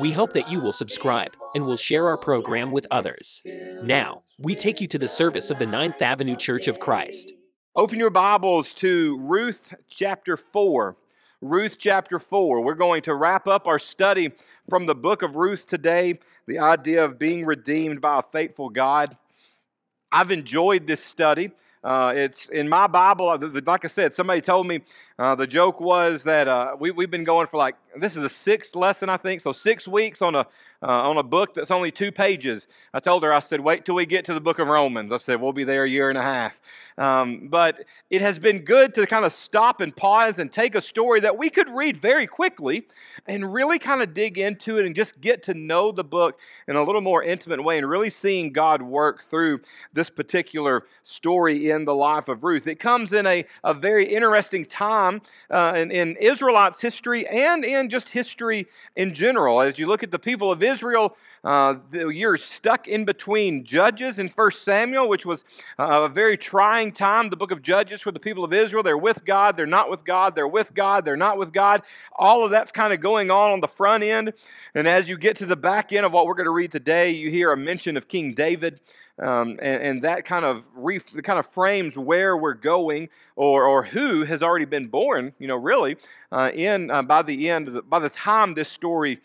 We hope that you will subscribe and will share our program with others. Now, we take you to the service of the Ninth Avenue Church of Christ. Open your Bibles to Ruth chapter 4. Ruth chapter 4. We're going to wrap up our study from the book of Ruth today, the idea of being redeemed by a faithful God. I've enjoyed this study. Uh, it's in my Bible, uh, like I said, somebody told me uh, the joke was that uh, we, we've been going for like, this is the sixth lesson, I think, so six weeks on a, uh, on a book that's only two pages. I told her, I said, wait till we get to the book of Romans. I said, we'll be there a year and a half. Um, but it has been good to kind of stop and pause and take a story that we could read very quickly and really kind of dig into it and just get to know the book in a little more intimate way and really seeing God work through this particular story in the life of Ruth. It comes in a, a very interesting time uh, in, in Israelites' history and in just history in general. As you look at the people of Israel, uh, you're stuck in between Judges and First Samuel, which was uh, a very trying time. The book of Judges for the people of Israel. They're with God, they're not with God, they're with God, they're not with God. All of that's kind of going on on the front end. And as you get to the back end of what we're going to read today, you hear a mention of King David. Um, and, and, that kind of re, kind of frames where we're going or, or who has already been born, you know, really, uh, in uh, by the end, the, by the time this story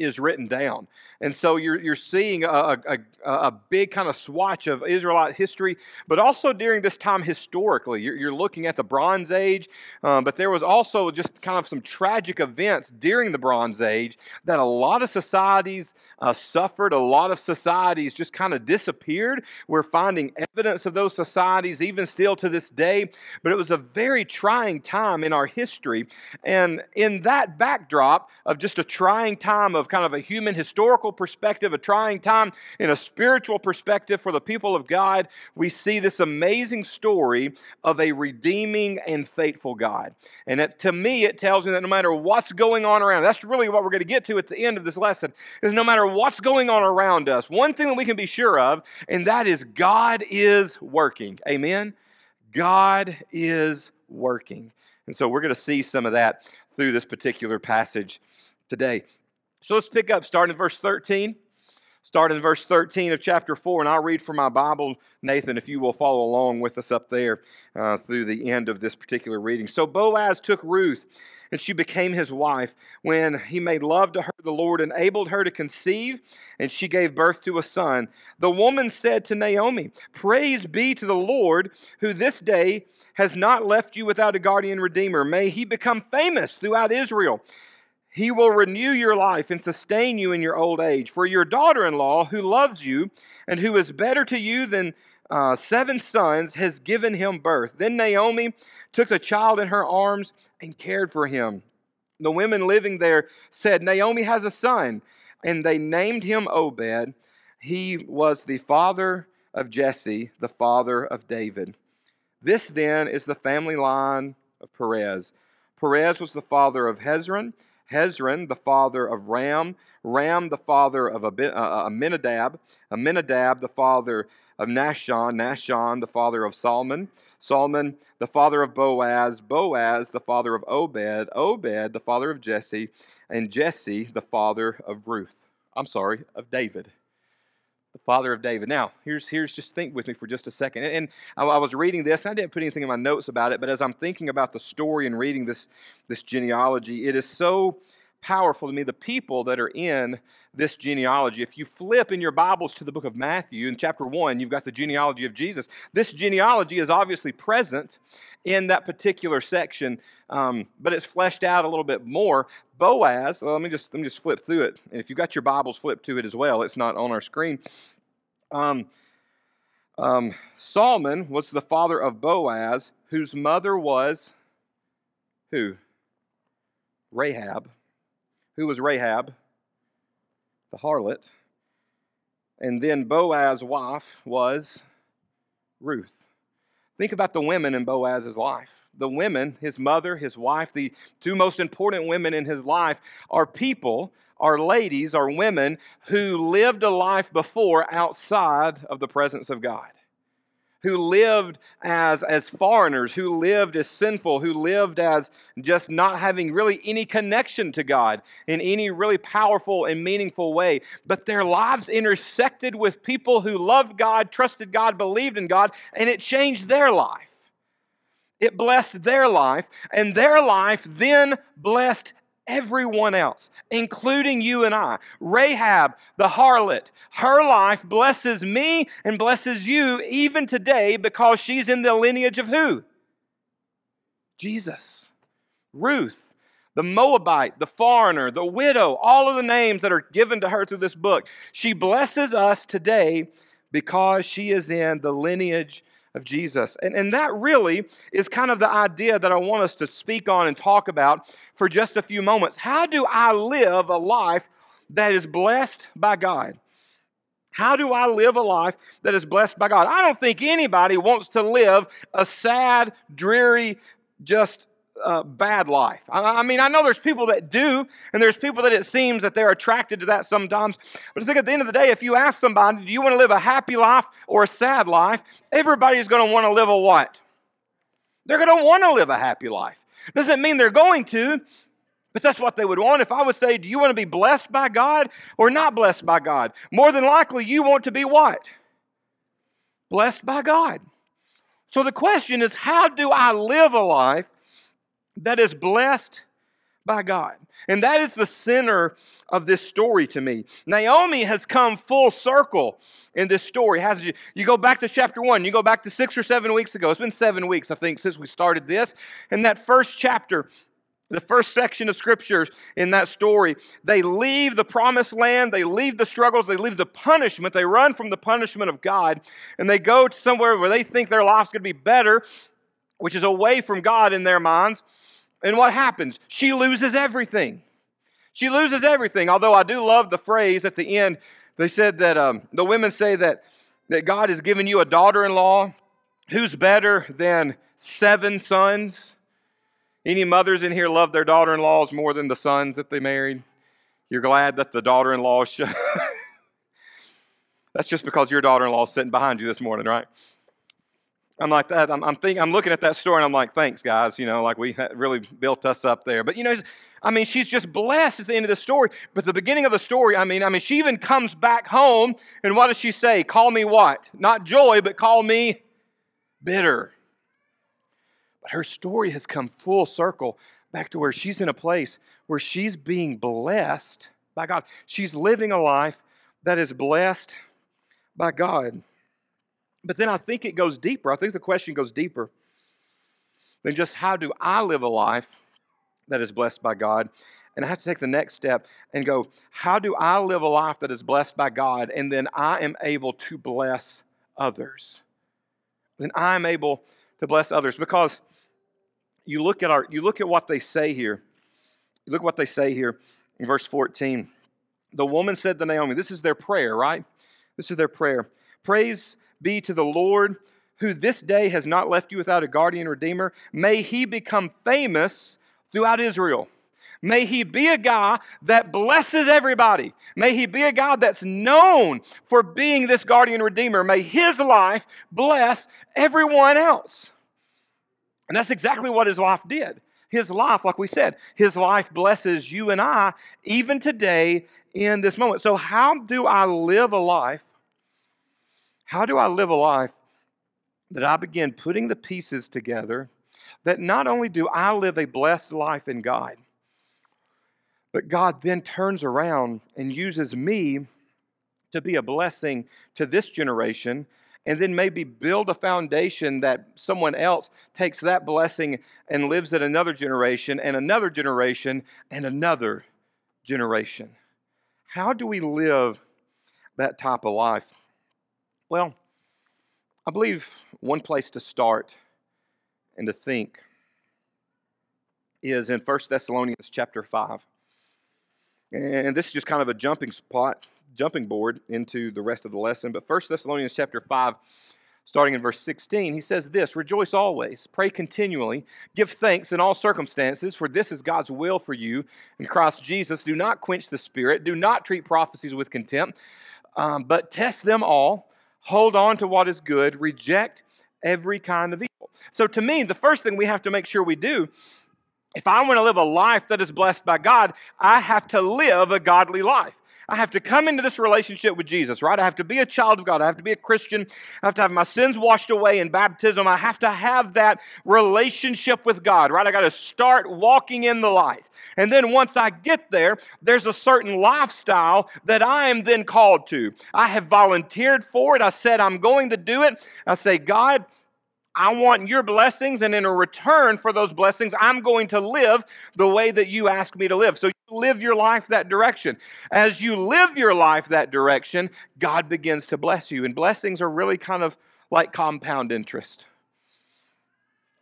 is written down. And so you're, you're seeing a, a, a big kind of swatch of Israelite history, but also during this time historically. You're, you're looking at the Bronze Age, um, but there was also just kind of some tragic events during the Bronze Age that a lot of societies uh, suffered, a lot of societies just kind of disappeared. We're finding evidence of those societies even still to this day, but it was a very trying time in our history. And in that backdrop of just a trying time of kind of a human historical perspective, a trying time in a spiritual perspective for the people of God, we see this amazing story of a redeeming and faithful God. And it, to me, it tells me that no matter what's going on around, that's really what we're going to get to at the end of this lesson, is no matter what's going on around us, one thing that we can be sure of, and that is God is working. Amen? God is working. And so we're going to see some of that through this particular passage today. So let's pick up starting in verse 13. Start in verse 13 of chapter 4, and I'll read from my Bible, Nathan, if you will follow along with us up there uh, through the end of this particular reading. So Boaz took Ruth, and she became his wife. When he made love to her, the Lord enabled her to conceive, and she gave birth to a son. The woman said to Naomi, Praise be to the Lord, who this day has not left you without a guardian redeemer. May he become famous throughout Israel. He will renew your life and sustain you in your old age. For your daughter in law, who loves you and who is better to you than uh, seven sons, has given him birth. Then Naomi took the child in her arms and cared for him. The women living there said, Naomi has a son. And they named him Obed. He was the father of Jesse, the father of David. This then is the family line of Perez. Perez was the father of Hezron. Hezron, the father of Ram, Ram, the father of uh, uh, Amminadab, Amminadab, the father of Nahshon, Nahshon, the father of Solomon, Solomon, the father of Boaz, Boaz, the father of Obed, Obed, the father of Jesse, and Jesse, the father of Ruth. I'm sorry, of David the father of David. Now, here's here's just think with me for just a second. And, and I, I, was reading this, and I didn't put anything in my notes about it, but as I'm thinking about the story and reading this this genealogy, it is so powerful to me. The people that are in this genealogy. If you flip in your Bibles to the book of Matthew, in chapter 1, you've got the genealogy of Jesus. This genealogy is obviously present in that particular section, um, but it's fleshed out a little bit more. Boaz, well, let me just let me just flip through it. And if you've got your Bibles, flip to it as well. It's not on our screen. Um, um, Salmon was the father of Boaz, whose mother was who? Rahab. Who was Rahab? The harlot. And then Boaz's wife was Ruth. Think about the women in Boaz's life. The women, his mother, his wife, the two most important women in his life, are people, are ladies, are women who lived a life before outside of the presence of God who lived as, as foreigners, who lived as sinful, who lived as just not having really any connection to God in any really powerful and meaningful way. But their lives intersected with people who loved God, trusted God, believed in God, and it changed their life. It blessed their life, and their life then blessed everyone else, including you and I. Rahab, the harlot, her life blesses me and blesses you even today because she's in the lineage of who? Jesus. Ruth, the Moabite, the foreigner, the widow, all of the names that are given to her through this book. She blesses us today because she is in the lineage of Jesus. And, and that really is kind of the idea that I want us to speak on and talk about for just a few moments. How do I live a life that is blessed by God? How do I live a life that is blessed by God? I don't think anybody wants to live a sad, dreary, just uh, bad life. I, I, mean, I know there's people that do, and there's people that it seems that they're attracted to that sometimes. But I think at the end of the day, if you ask somebody, do you want to live a happy life or a sad life? Everybody's going to want to live a what? They're going to want to live a happy life. Doesn't mean they're going to, but that's what they would want. If I would say, do you want to be blessed by God or not blessed by God? More than likely, you want to be what? Blessed by God. So the question is, how do I live a life that is blessed by God. And that is the center of this story to me. Naomi has come full circle in this story. Has you, you go back to chapter one, you go back to six or seven weeks ago. It's been seven weeks, I think, since we started this. In that first chapter, the first section of scriptures in that story, they leave the promised land, they leave the struggles, they leave the punishment, they run from the punishment of God, and they go to somewhere where they think their life's going to be better, which is away from God in their minds. And what happens? She loses everything. She loses everything. Although I do love the phrase at the end, they said that um, the women say that, that God has given you a daughter in law who's better than seven sons. Any mothers in here love their daughter in laws more than the sons that they married? You're glad that the daughter in law. Sh- That's just because your daughter in law is sitting behind you this morning, right? I'm like that. I'm, I'm thinking. I'm looking at that story, and I'm like, thanks, guys. You know, like we really built us up there. But you know, I mean, she's just blessed at the end of the story. But the beginning of the story, I mean, I mean, she even comes back home, and what does she say? Call me what? Not joy, but call me bitter. But her story has come full circle back to where she's in a place where she's being blessed by God. She's living a life that is blessed by God. But then I think it goes deeper. I think the question goes deeper than just how do I live a life that is blessed by God? And I have to take the next step and go, how do I live a life that is blessed by God? And then I am able to bless others. Then I am able to bless others. Because you look at our you look at what they say here. Look what they say here in verse 14. The woman said to Naomi, This is their prayer, right? This is their prayer. Praise be to the Lord, who this day has not left you without a guardian redeemer. May he become famous throughout Israel. May he be a guy that blesses everybody. May he be a God that's known for being this guardian redeemer. May his life bless everyone else. And that's exactly what his life did. His life, like we said, his life blesses you and I even today in this moment. So, how do I live a life how do I live a life that I begin putting the pieces together that not only do I live a blessed life in God, but God then turns around and uses me to be a blessing to this generation and then maybe build a foundation that someone else takes that blessing and lives in another generation and another generation and another generation. How do we live that type of life? Well, I believe one place to start and to think is in 1 Thessalonians chapter 5. And this is just kind of a jumping spot, jumping board into the rest of the lesson. But 1 Thessalonians chapter 5 Starting in verse 16, he says this Rejoice always, pray continually, give thanks in all circumstances, for this is God's will for you in Christ Jesus. Do not quench the Spirit, do not treat prophecies with contempt, um, but test them all. Hold on to what is good, reject every kind of evil. So, to me, the first thing we have to make sure we do if I want to live a life that is blessed by God, I have to live a godly life. I have to come into this relationship with Jesus, right? I have to be a child of God. I have to be a Christian. I have to have my sins washed away in baptism. I have to have that relationship with God, right? I got to start walking in the light. And then once I get there, there's a certain lifestyle that I am then called to. I have volunteered for it. I said, I'm going to do it. I say, God, I want your blessings, and in return for those blessings, I'm going to live the way that you ask me to live. So you live your life that direction. As you live your life that direction, God begins to bless you. And blessings are really kind of like compound interest.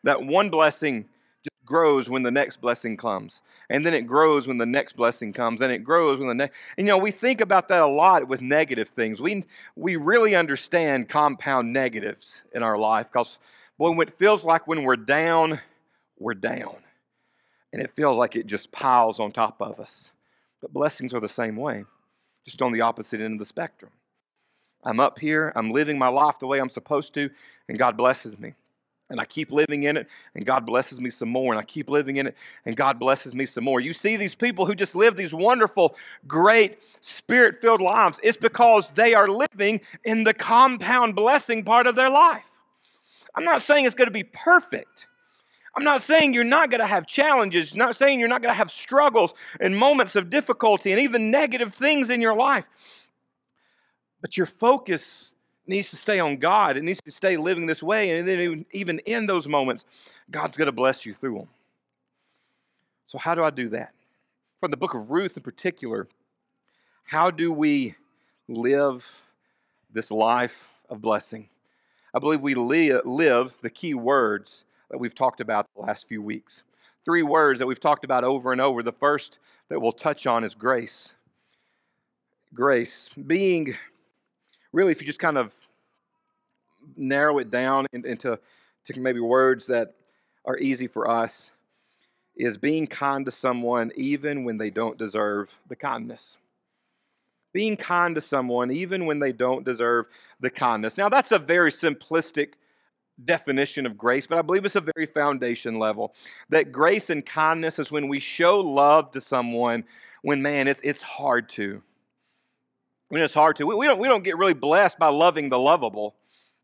That one blessing just grows when the next blessing comes. And then it grows when the next blessing comes. And it grows when the next. And you know, we think about that a lot with negative things. We, we really understand compound negatives in our life because Boy, when it feels like when we're down, we're down. And it feels like it just piles on top of us. But blessings are the same way, just on the opposite end of the spectrum. I'm up here, I'm living my life the way I'm supposed to, and God blesses me. And I keep living in it, and God blesses me some more. And I keep living in it, and God blesses me some more. You see these people who just live these wonderful, great, spirit filled lives. It's because they are living in the compound blessing part of their life. I'm not saying it's going to be perfect. I'm not saying you're not going to have challenges, not saying you're not going to have struggles and moments of difficulty and even negative things in your life. But your focus needs to stay on God. It needs to stay living this way. And then, even in those moments, God's going to bless you through them. So, how do I do that? From the book of Ruth in particular, how do we live this life of blessing? I believe we live the key words that we've talked about the last few weeks. Three words that we've talked about over and over. The first that we'll touch on is grace. Grace. Being, really, if you just kind of narrow it down into to maybe words that are easy for us, is being kind to someone even when they don't deserve the kindness being kind to someone even when they don't deserve the kindness. Now, that's a very simplistic definition of grace, but I believe it's a very foundation level. That grace and kindness is when we show love to someone when, man, it's, it's hard to. When it's hard to. We, we, don't, we don't get really blessed by loving the lovable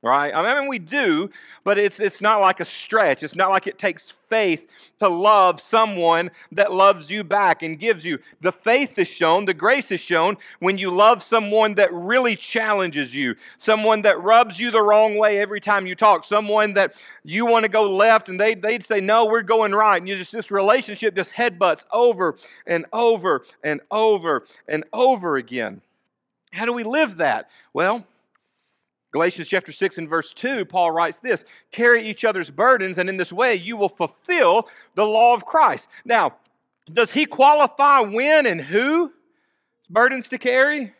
right? I mean, we do, but it's, it's not like a stretch. It's not like it takes faith to love someone that loves you back and gives you. The faith is shown, the grace is shown when you love someone that really challenges you, someone that rubs you the wrong way every time you talk, someone that you want to go left and they, they'd say, no, we're going right. And you just, this relationship just headbutts over and over and over and over again. How do we live that? Well, Galatians chapter 6 and verse 2, Paul writes this Carry each other's burdens, and in this way you will fulfill the law of Christ. Now, does he qualify when and who burdens to carry?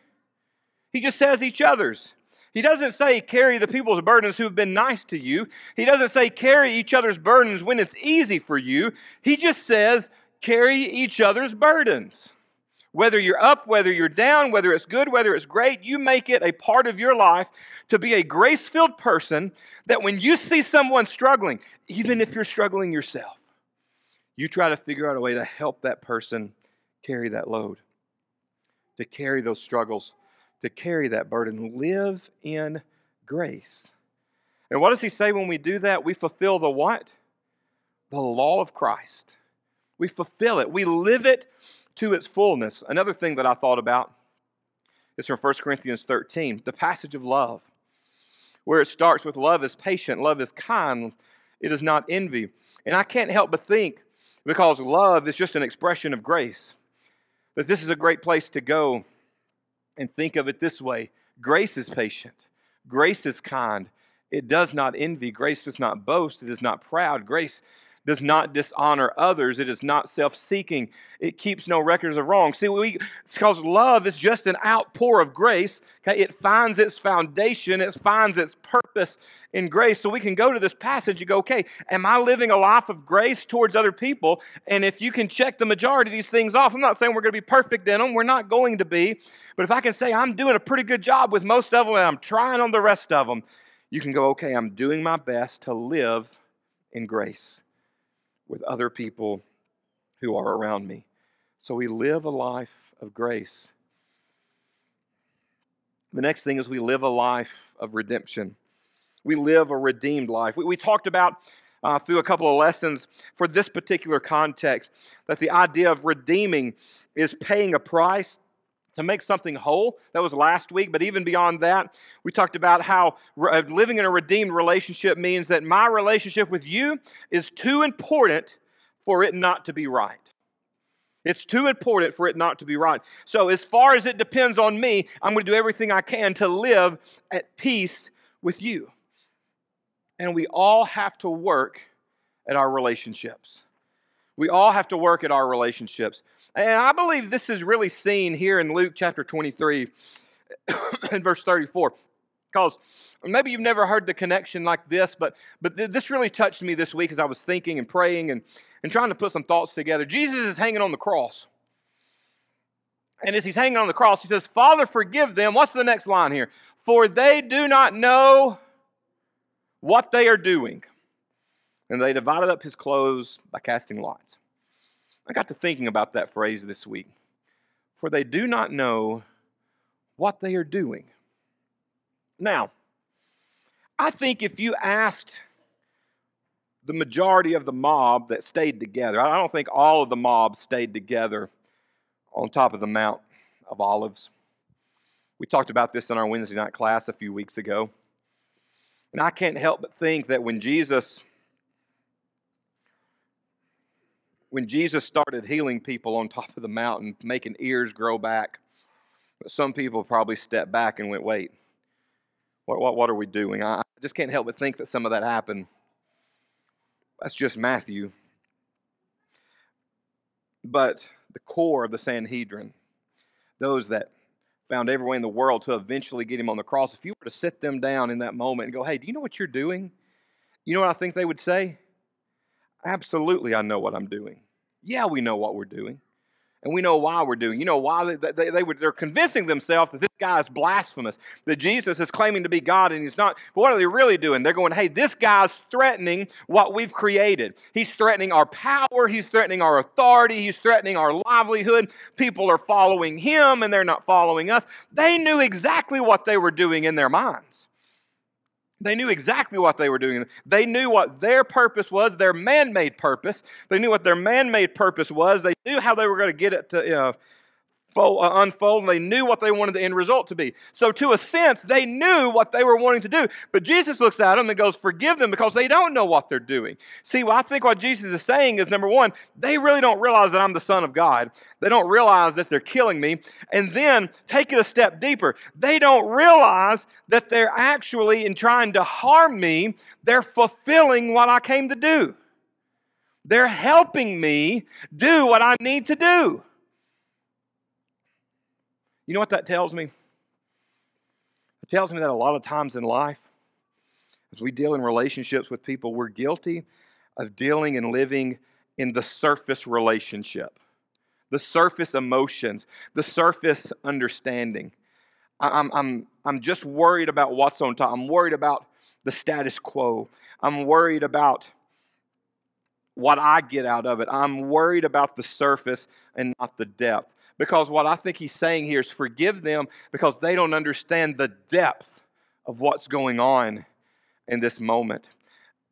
He just says each other's. He doesn't say carry the people's burdens who have been nice to you. He doesn't say carry each other's burdens when it's easy for you. He just says carry each other's burdens. Whether you're up, whether you're down, whether it's good, whether it's great, you make it a part of your life to be a grace filled person that when you see someone struggling, even if you're struggling yourself, you try to figure out a way to help that person carry that load, to carry those struggles, to carry that burden. Live in grace. And what does he say when we do that? We fulfill the what? The law of Christ. We fulfill it. We live it to its fullness. Another thing that I thought about is from 1 Corinthians 13, the passage of love, where it starts with love is patient, love is kind, it is not envy. And I can't help but think, because love is just an expression of grace, that this is a great place to go and think of it this way grace is patient, grace is kind, it does not envy, grace does not boast, it is not proud, grace does not dishonor others. It is not self seeking. It keeps no records of wrong. See, we, it's because love is just an outpour of grace. Okay? It finds its foundation, it finds its purpose in grace. So we can go to this passage and go, okay, am I living a life of grace towards other people? And if you can check the majority of these things off, I'm not saying we're going to be perfect in them, we're not going to be. But if I can say I'm doing a pretty good job with most of them and I'm trying on the rest of them, you can go, okay, I'm doing my best to live in grace with other people who are around me. So we live a life of grace. The next thing is we live a life of redemption. We live a redeemed life. We, we talked about uh, through a couple of lessons for this particular context that the idea of redeeming is paying a price to make something whole. That was last week, but even beyond that, we talked about how uh, living in a redeemed relationship means that my relationship with you is too important for it not to be right. It's too important for it not to be right. So, as far as it depends on me, I'm going to do everything I can to live at peace with you. And we all have to work at our relationships. We all have to work at our relationships. And I believe this is really seen here in Luke chapter 23 and verse 34. Because maybe you've never heard the connection like this, but, but this really touched me this week as I was thinking and praying and, and trying to put some thoughts together. Jesus is hanging on the cross. And as he's hanging on the cross, he says, Father, forgive them. What's the next line here? For they do not know what they are doing. And they divided up his clothes by casting lots. I got to thinking about that phrase this week. For they do not know what they are doing. Now, I think if you asked the majority of the mob that stayed together, I don't think all of the mob stayed together on top of the Mount of Olives. We talked about this in our Wednesday night class a few weeks ago. And I can't help but think that when Jesus when Jesus started healing people on top of the mountain, making ears grow back, some people probably stepped back and went, wait, what, what, what are we doing? I just can't help but think that some of that happened. That's just Matthew. But the core of the Sanhedrin, those that found every way in the world to eventually get him on the cross, if you were to sit them down in that moment and go, hey, do you know what you're doing? You know what I think they would say? Absolutely, I know what I'm doing. Yeah, we know what we're doing. And we know why we're doing. You know why they, they, they were, they're convincing themselves that this guy is blasphemous, that Jesus is claiming to be God and he's not. But what are they really doing? They're going, hey, this guy's threatening what we've created. He's threatening our power, he's threatening our authority, he's threatening our livelihood. People are following him and they're not following us. They knew exactly what they were doing in their minds. They knew exactly what they were doing. They knew what their purpose was, their man made purpose. They knew what their man made purpose was. They knew how they were going to get it to, you know, Uh, unfold and they knew what they wanted the end result to be. So, to a sense, they knew what they were wanting to do. But Jesus looks at them and goes, Forgive them because they don't know what they're doing. See, well, I think what Jesus is saying is number one, they really don't realize that I'm the Son of God. They don't realize that they're killing me. And then take it a step deeper. They don't realize that they're actually, in trying to harm me, they're fulfilling what I came to do. They're helping me do what I need to do. You know what that tells me? It tells me that a lot of times in life, as we deal in relationships with people, we're guilty of dealing and living in the surface relationship, the surface emotions, the surface understanding. I'm, I'm, I'm just worried about what's on top. I'm worried about the status quo. I'm worried about what I get out of it. I'm worried about the surface and not the depth. Because what I think he's saying here is forgive them because they don't understand the depth of what's going on in this moment.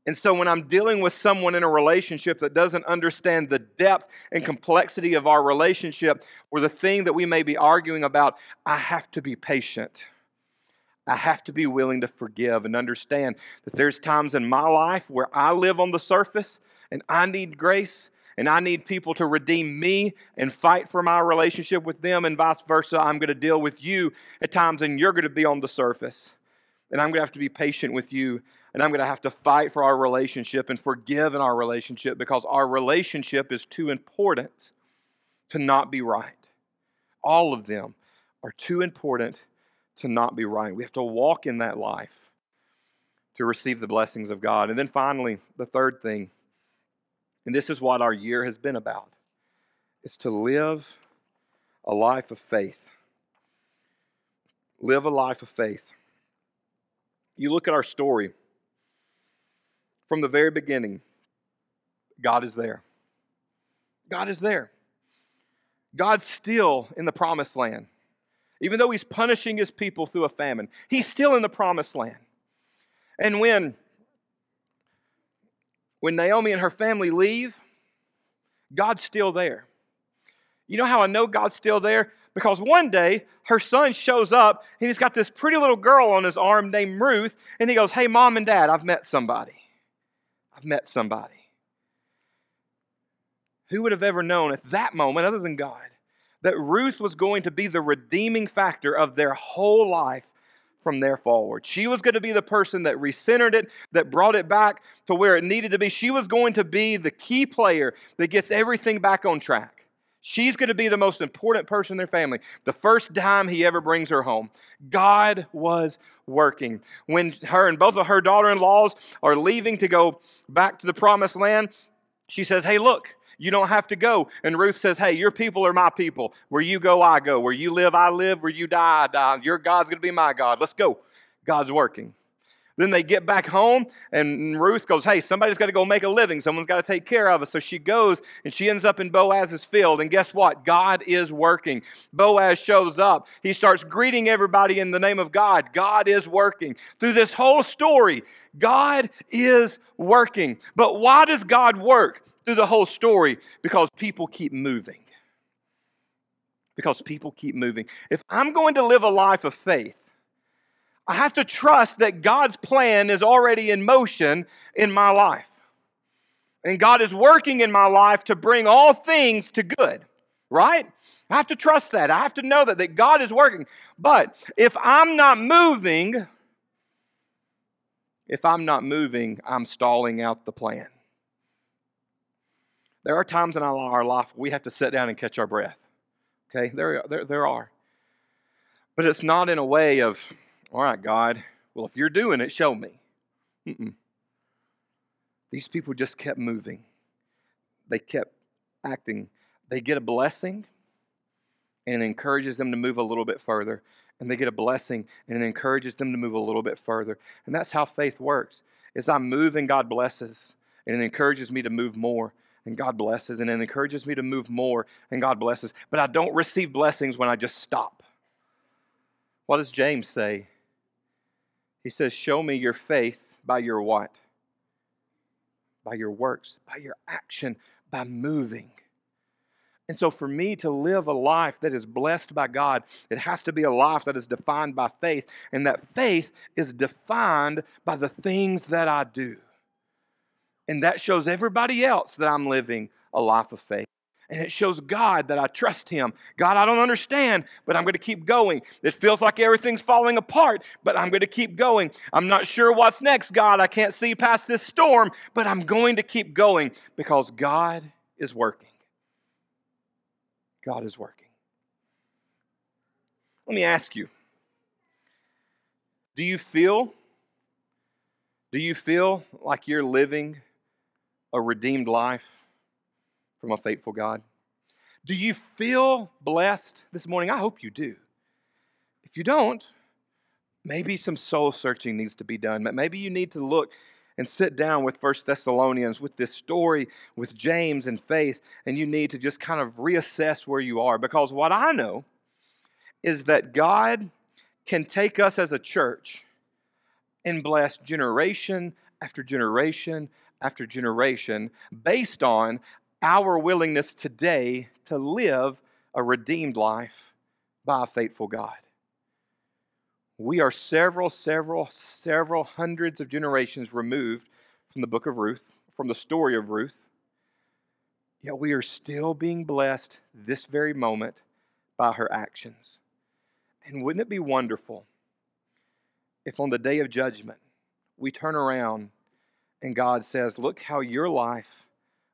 And so, when I'm dealing with someone in a relationship that doesn't understand the depth and complexity of our relationship or the thing that we may be arguing about, I have to be patient. I have to be willing to forgive and understand that there's times in my life where I live on the surface and I need grace, and I need people to redeem me and fight for my relationship with them, and vice versa. I'm going to deal with you at times, and you're going to be on the surface. And I'm going to have to be patient with you. And I'm going to have to fight for our relationship and forgive in our relationship because our relationship is too important to not be right. All of them are too important to not be right. We have to walk in that life to receive the blessings of God. And then finally, the third thing, and this is what our year has been about, is to live a life of faith. Live a life of faith. You look at our story from the very beginning, God is there. God is there. God's still in the promised land. Even though he's punishing his people through a famine, he's still in the promised land. And when when Naomi and her family leave, God's still there. You know how I know God's still there? Because one day her son shows up and he's got this pretty little girl on his arm named Ruth, and he goes, Hey, mom and dad, I've met somebody. I've met somebody. Who would have ever known at that moment, other than God, that Ruth was going to be the redeeming factor of their whole life from there forward. She was going to be the person that recentered it, that brought it back to where it needed to be. She was going to be the key player that gets everything back on track. She's going to be the most important person in their family. The first time he ever brings her home. God was working. When her and both of her daughter in laws are leaving to go back to the promised land, she says, Hey, look, you don't have to go. And Ruth says, Hey, your people are my people. Where you go, I go. Where you live, I live. Where you die, I die. Your God's going to be my God. Let's go. God's working. Then they get back home, and Ruth goes, Hey, somebody's got to go make a living. Someone's got to take care of us. So she goes, and she ends up in Boaz's field. And guess what? God is working. Boaz shows up. He starts greeting everybody in the name of God. God is working. Through this whole story, God is working. But why does God work? Through the whole story because people keep moving. Because people keep moving. If I'm going to live a life of faith, I have to trust that God's plan is already in motion in my life. And God is working in my life to bring all things to good, right? I have to trust that. I have to know that, that God is working. But if I'm not moving, if I'm not moving, I'm stalling out the plan. There are times in our life we have to sit down and catch our breath. Okay, there, there, there are. But it's not in a way of, all right, God, well, if you're doing it, show me. Mm-mm. These people just kept moving, they kept acting. They get a blessing, and it encourages them to move a little bit further. And they get a blessing, and it encourages them to move a little bit further. And that's how faith works. As I move and God blesses, and it encourages me to move more and God blesses, and it encourages me to move more, and God blesses. But I don't receive blessings when I just stop. What does James say? He says, Show me your faith by your what? By your works, by your action, by moving. And so, for me to live a life that is blessed by God, it has to be a life that is defined by faith. And that faith is defined by the things that I do. And that shows everybody else that I'm living a life of faith. And it shows God that I trust Him. God, I don't understand, but I'm going to keep going. It feels like everything's falling apart, but I'm going to keep going. I'm not sure what's next, God. I can't see past this storm, but I'm going to keep going because God is working. God is working. Let me ask you do you feel do you feel like you're living a redeemed life from a faithful God? Do you feel blessed this morning? I hope you do. If you don't, maybe some soul searching needs to be done. Maybe you need to look and sit down with First Thessalonians with this story with James and faith, and you need to just kind of reassess where you are. Because what I know is that God can take us as a church and bless generation after generation after generation based on our willingness today to live a redeemed life by a faithful God. We are several, several, several hundreds of generations removed from the book of Ruth, from the story of Ruth. Yet we are still being blessed this very moment by her actions. And wouldn't it be wonderful if on the day of judgment we turn around and God says, Look how your life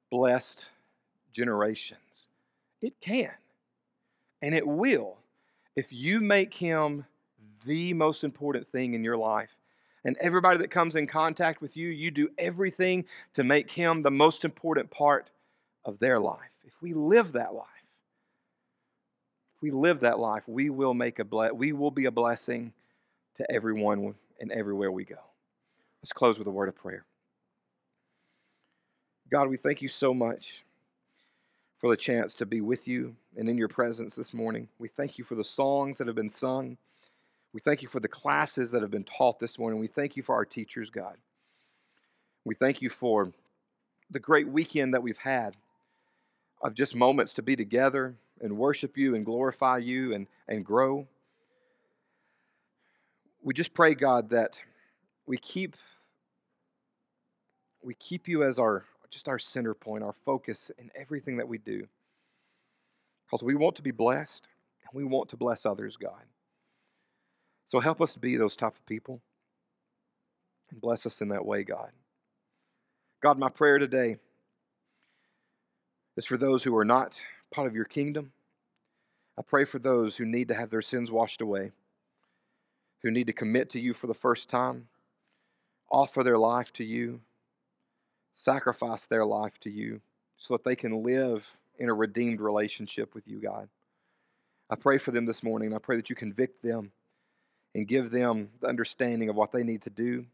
blessed generations. It can. And it will if you make him the most important thing in your life. And everybody that comes in contact with you, you do everything to make him the most important part of their life. If we live that life, if we live that life, we will make a ble- we will be a blessing to everyone and everywhere we go. Let's close with a word of prayer. God, we thank you so much for the chance to be with you and in your presence this morning. We thank you for the songs that have been sung. We thank you for the classes that have been taught this morning. We thank you for our teachers, God. We thank you for the great weekend that we've had of just moments to be together and worship you and glorify you and, and grow. We just pray, God, that we keep we keep you as our just our center point, our focus in everything that we do. Because we want to be blessed and we want to bless others, God. So help us to be those type of people and bless us in that way, God. God, my prayer today is for those who are not part of your kingdom. I pray for those who need to have their sins washed away, who need to commit to you for the first time, offer their life to you, sacrifice their life to you so that they can live in a redeemed relationship with you, God. I pray for them this morning. I pray that you convict them and give them the understanding of what they need to do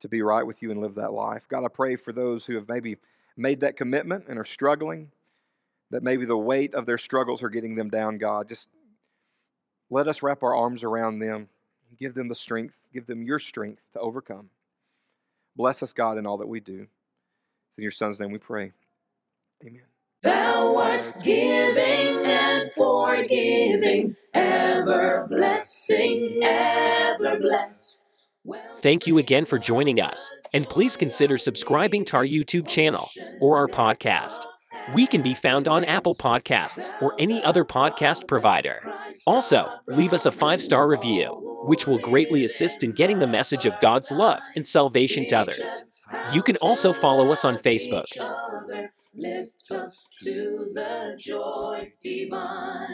to be right with you and live that life. God, I pray for those who have maybe made that commitment and are struggling, that maybe the weight of their struggles are getting them down, God. Just let us wrap our arms around them give them the strength, give them your strength to overcome. Bless us, God, in all that we do. In your Son's name we pray. Amen. Thou art giving and forgiving, ever blessing, ever blessed. Thank you again for joining us, and please consider subscribing to our YouTube channel or our podcast. We can be found on Apple Podcasts or any other podcast provider. Also, leave us a five star review, which will greatly assist in getting the message of God's love and salvation to others. You can also follow us on Facebook,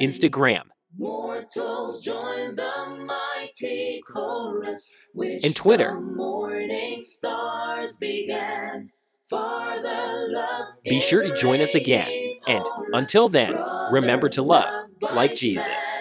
Instagram, Mortals join the mighty chorus, which and Twitter. morning stars began. Be sure to join us again. And until then, remember to love like Jesus.